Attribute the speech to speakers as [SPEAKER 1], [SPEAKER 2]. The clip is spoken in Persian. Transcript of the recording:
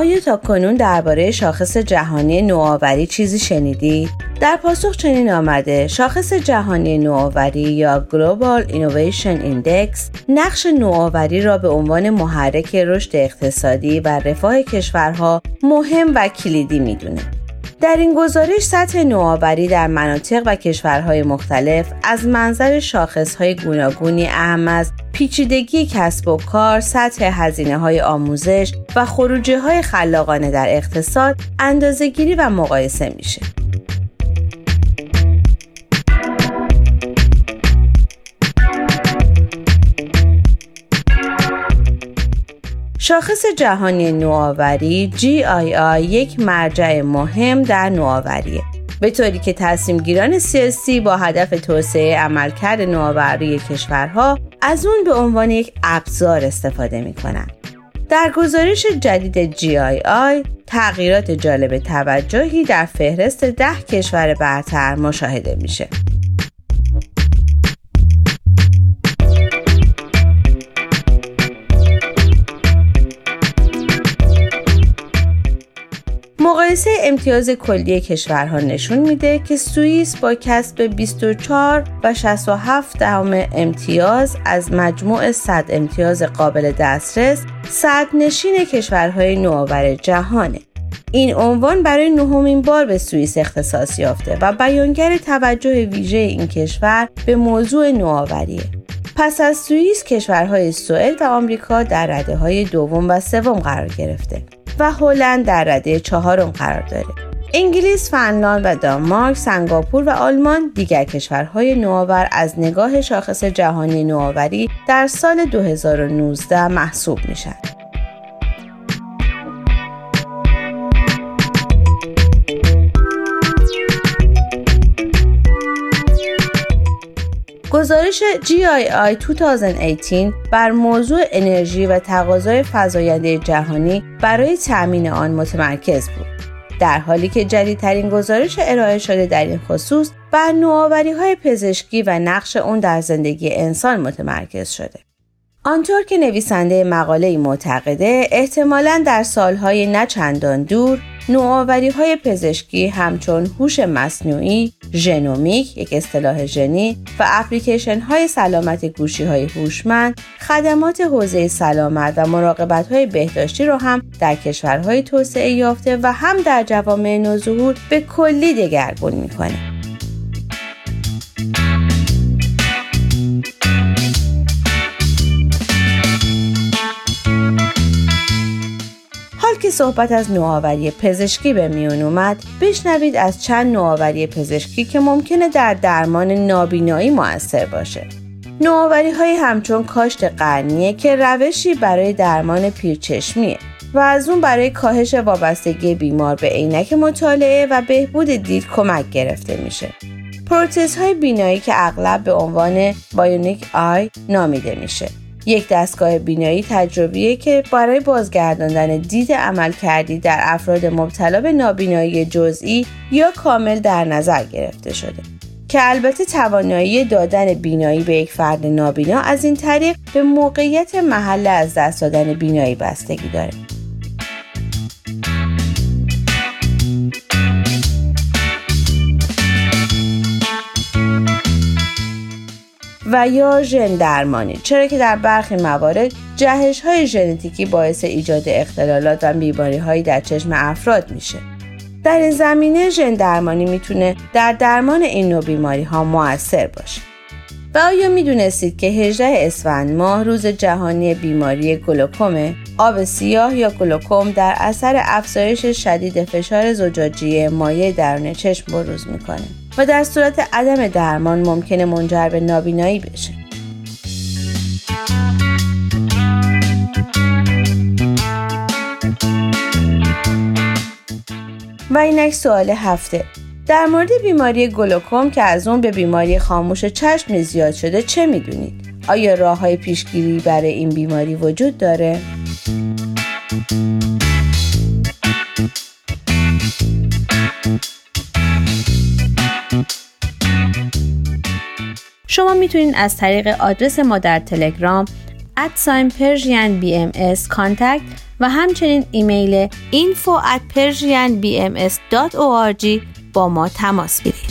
[SPEAKER 1] آیا تا کنون درباره شاخص جهانی نوآوری چیزی شنیدی؟ در پاسخ چنین آمده شاخص جهانی نوآوری یا Global Innovation Index نقش نوآوری را به عنوان محرک رشد اقتصادی و رفاه کشورها مهم و کلیدی می‌دونه. در این گزارش سطح نوآوری در مناطق و کشورهای مختلف از منظر شاخصهای گوناگونی اهم از پیچیدگی کسب و کار، سطح هزینه های آموزش و خروجه های خلاقانه در اقتصاد اندازهگیری و مقایسه میشه. شاخص جهانی نوآوری GII یک مرجع مهم در نوآوریه به طوری که تصمیم گیران سیاسی با هدف توسعه عملکرد نوآوری کشورها از اون به عنوان یک ابزار استفاده می کنند. در گزارش جدید GII تغییرات جالب توجهی در فهرست ده کشور برتر مشاهده میشه. مقایسه امتیاز کلی کشورها نشون میده که سوئیس با کسب 24 و 67 دهم امتیاز از مجموع 100 امتیاز قابل دسترس صد نشین کشورهای نوآور جهانه. این عنوان برای نهمین بار به سوئیس اختصاص یافته و بیانگر توجه ویژه این کشور به موضوع نوآوریه. پس از سوئیس کشورهای سوئد و آمریکا در رده های دوم و سوم قرار گرفته. و هلند در رده چهارم قرار داره. انگلیس، فنلاند و دانمارک، سنگاپور و آلمان دیگر کشورهای نوآور از نگاه شاخص جهانی نوآوری در سال 2019 محسوب میشن. گزارش GII 2018 بر موضوع انرژی و تقاضای فزاینده جهانی برای تأمین آن متمرکز بود. در حالی که جدیدترین گزارش ارائه شده در این خصوص بر نوآوری های پزشکی و نقش اون در زندگی انسان متمرکز شده. آنطور که نویسنده مقاله معتقده احتمالا در سالهای نچندان دور نوآوری های پزشکی همچون هوش مصنوعی، ژنومیک یک اصطلاح ژنی و اپلیکیشن های سلامت گوشی های هوشمند، خدمات حوزه سلامت و مراقبت های بهداشتی را هم در کشورهای توسعه یافته و هم در جوامع نوظهور به کلی دگرگون می‌کنه. که صحبت از نوآوری پزشکی به میون اومد بشنوید از چند نوآوری پزشکی که ممکنه در درمان نابینایی موثر باشه. نوآوری های همچون کاشت قرنیه که روشی برای درمان پیرچشمیه و از اون برای کاهش وابستگی بیمار به عینک مطالعه و بهبود دید کمک گرفته میشه. های بینایی که اغلب به عنوان بایونیک آی نامیده میشه. یک دستگاه بینایی تجربیه که برای بازگرداندن دید عمل کردی در افراد مبتلا به نابینایی جزئی یا کامل در نظر گرفته شده. که البته توانایی دادن بینایی به یک فرد نابینا از این طریق به موقعیت محل از دست دادن بینایی بستگی داره. و یا ژن درمانی چرا که در برخی موارد جهش های ژنتیکی باعث ایجاد اختلالات و بیماری هایی در چشم افراد میشه در این زمینه ژن درمانی می‌تونه در درمان این نوع بیماری ها موثر باشه. و آیا می‌دونستید که 18 اسفند ماه روز جهانی بیماری گلوکومه؟ آب سیاه یا گلوکوم در اثر افزایش شدید فشار زجاجی مایع درون چشم بروز می‌کنه و در صورت عدم درمان ممکنه منجر به نابینایی بشه. و اینک سوال هفته در مورد بیماری گلوکوم که از اون به بیماری خاموش چشم زیاد شده چه می‌دونید؟ آیا راه های پیشگیری برای این بیماری وجود داره؟ شما می‌تونید از طریق آدرس ما در تلگرام ادساین پرژین بی ام و همچنین ایمیل info at با ما تماس بگیرید.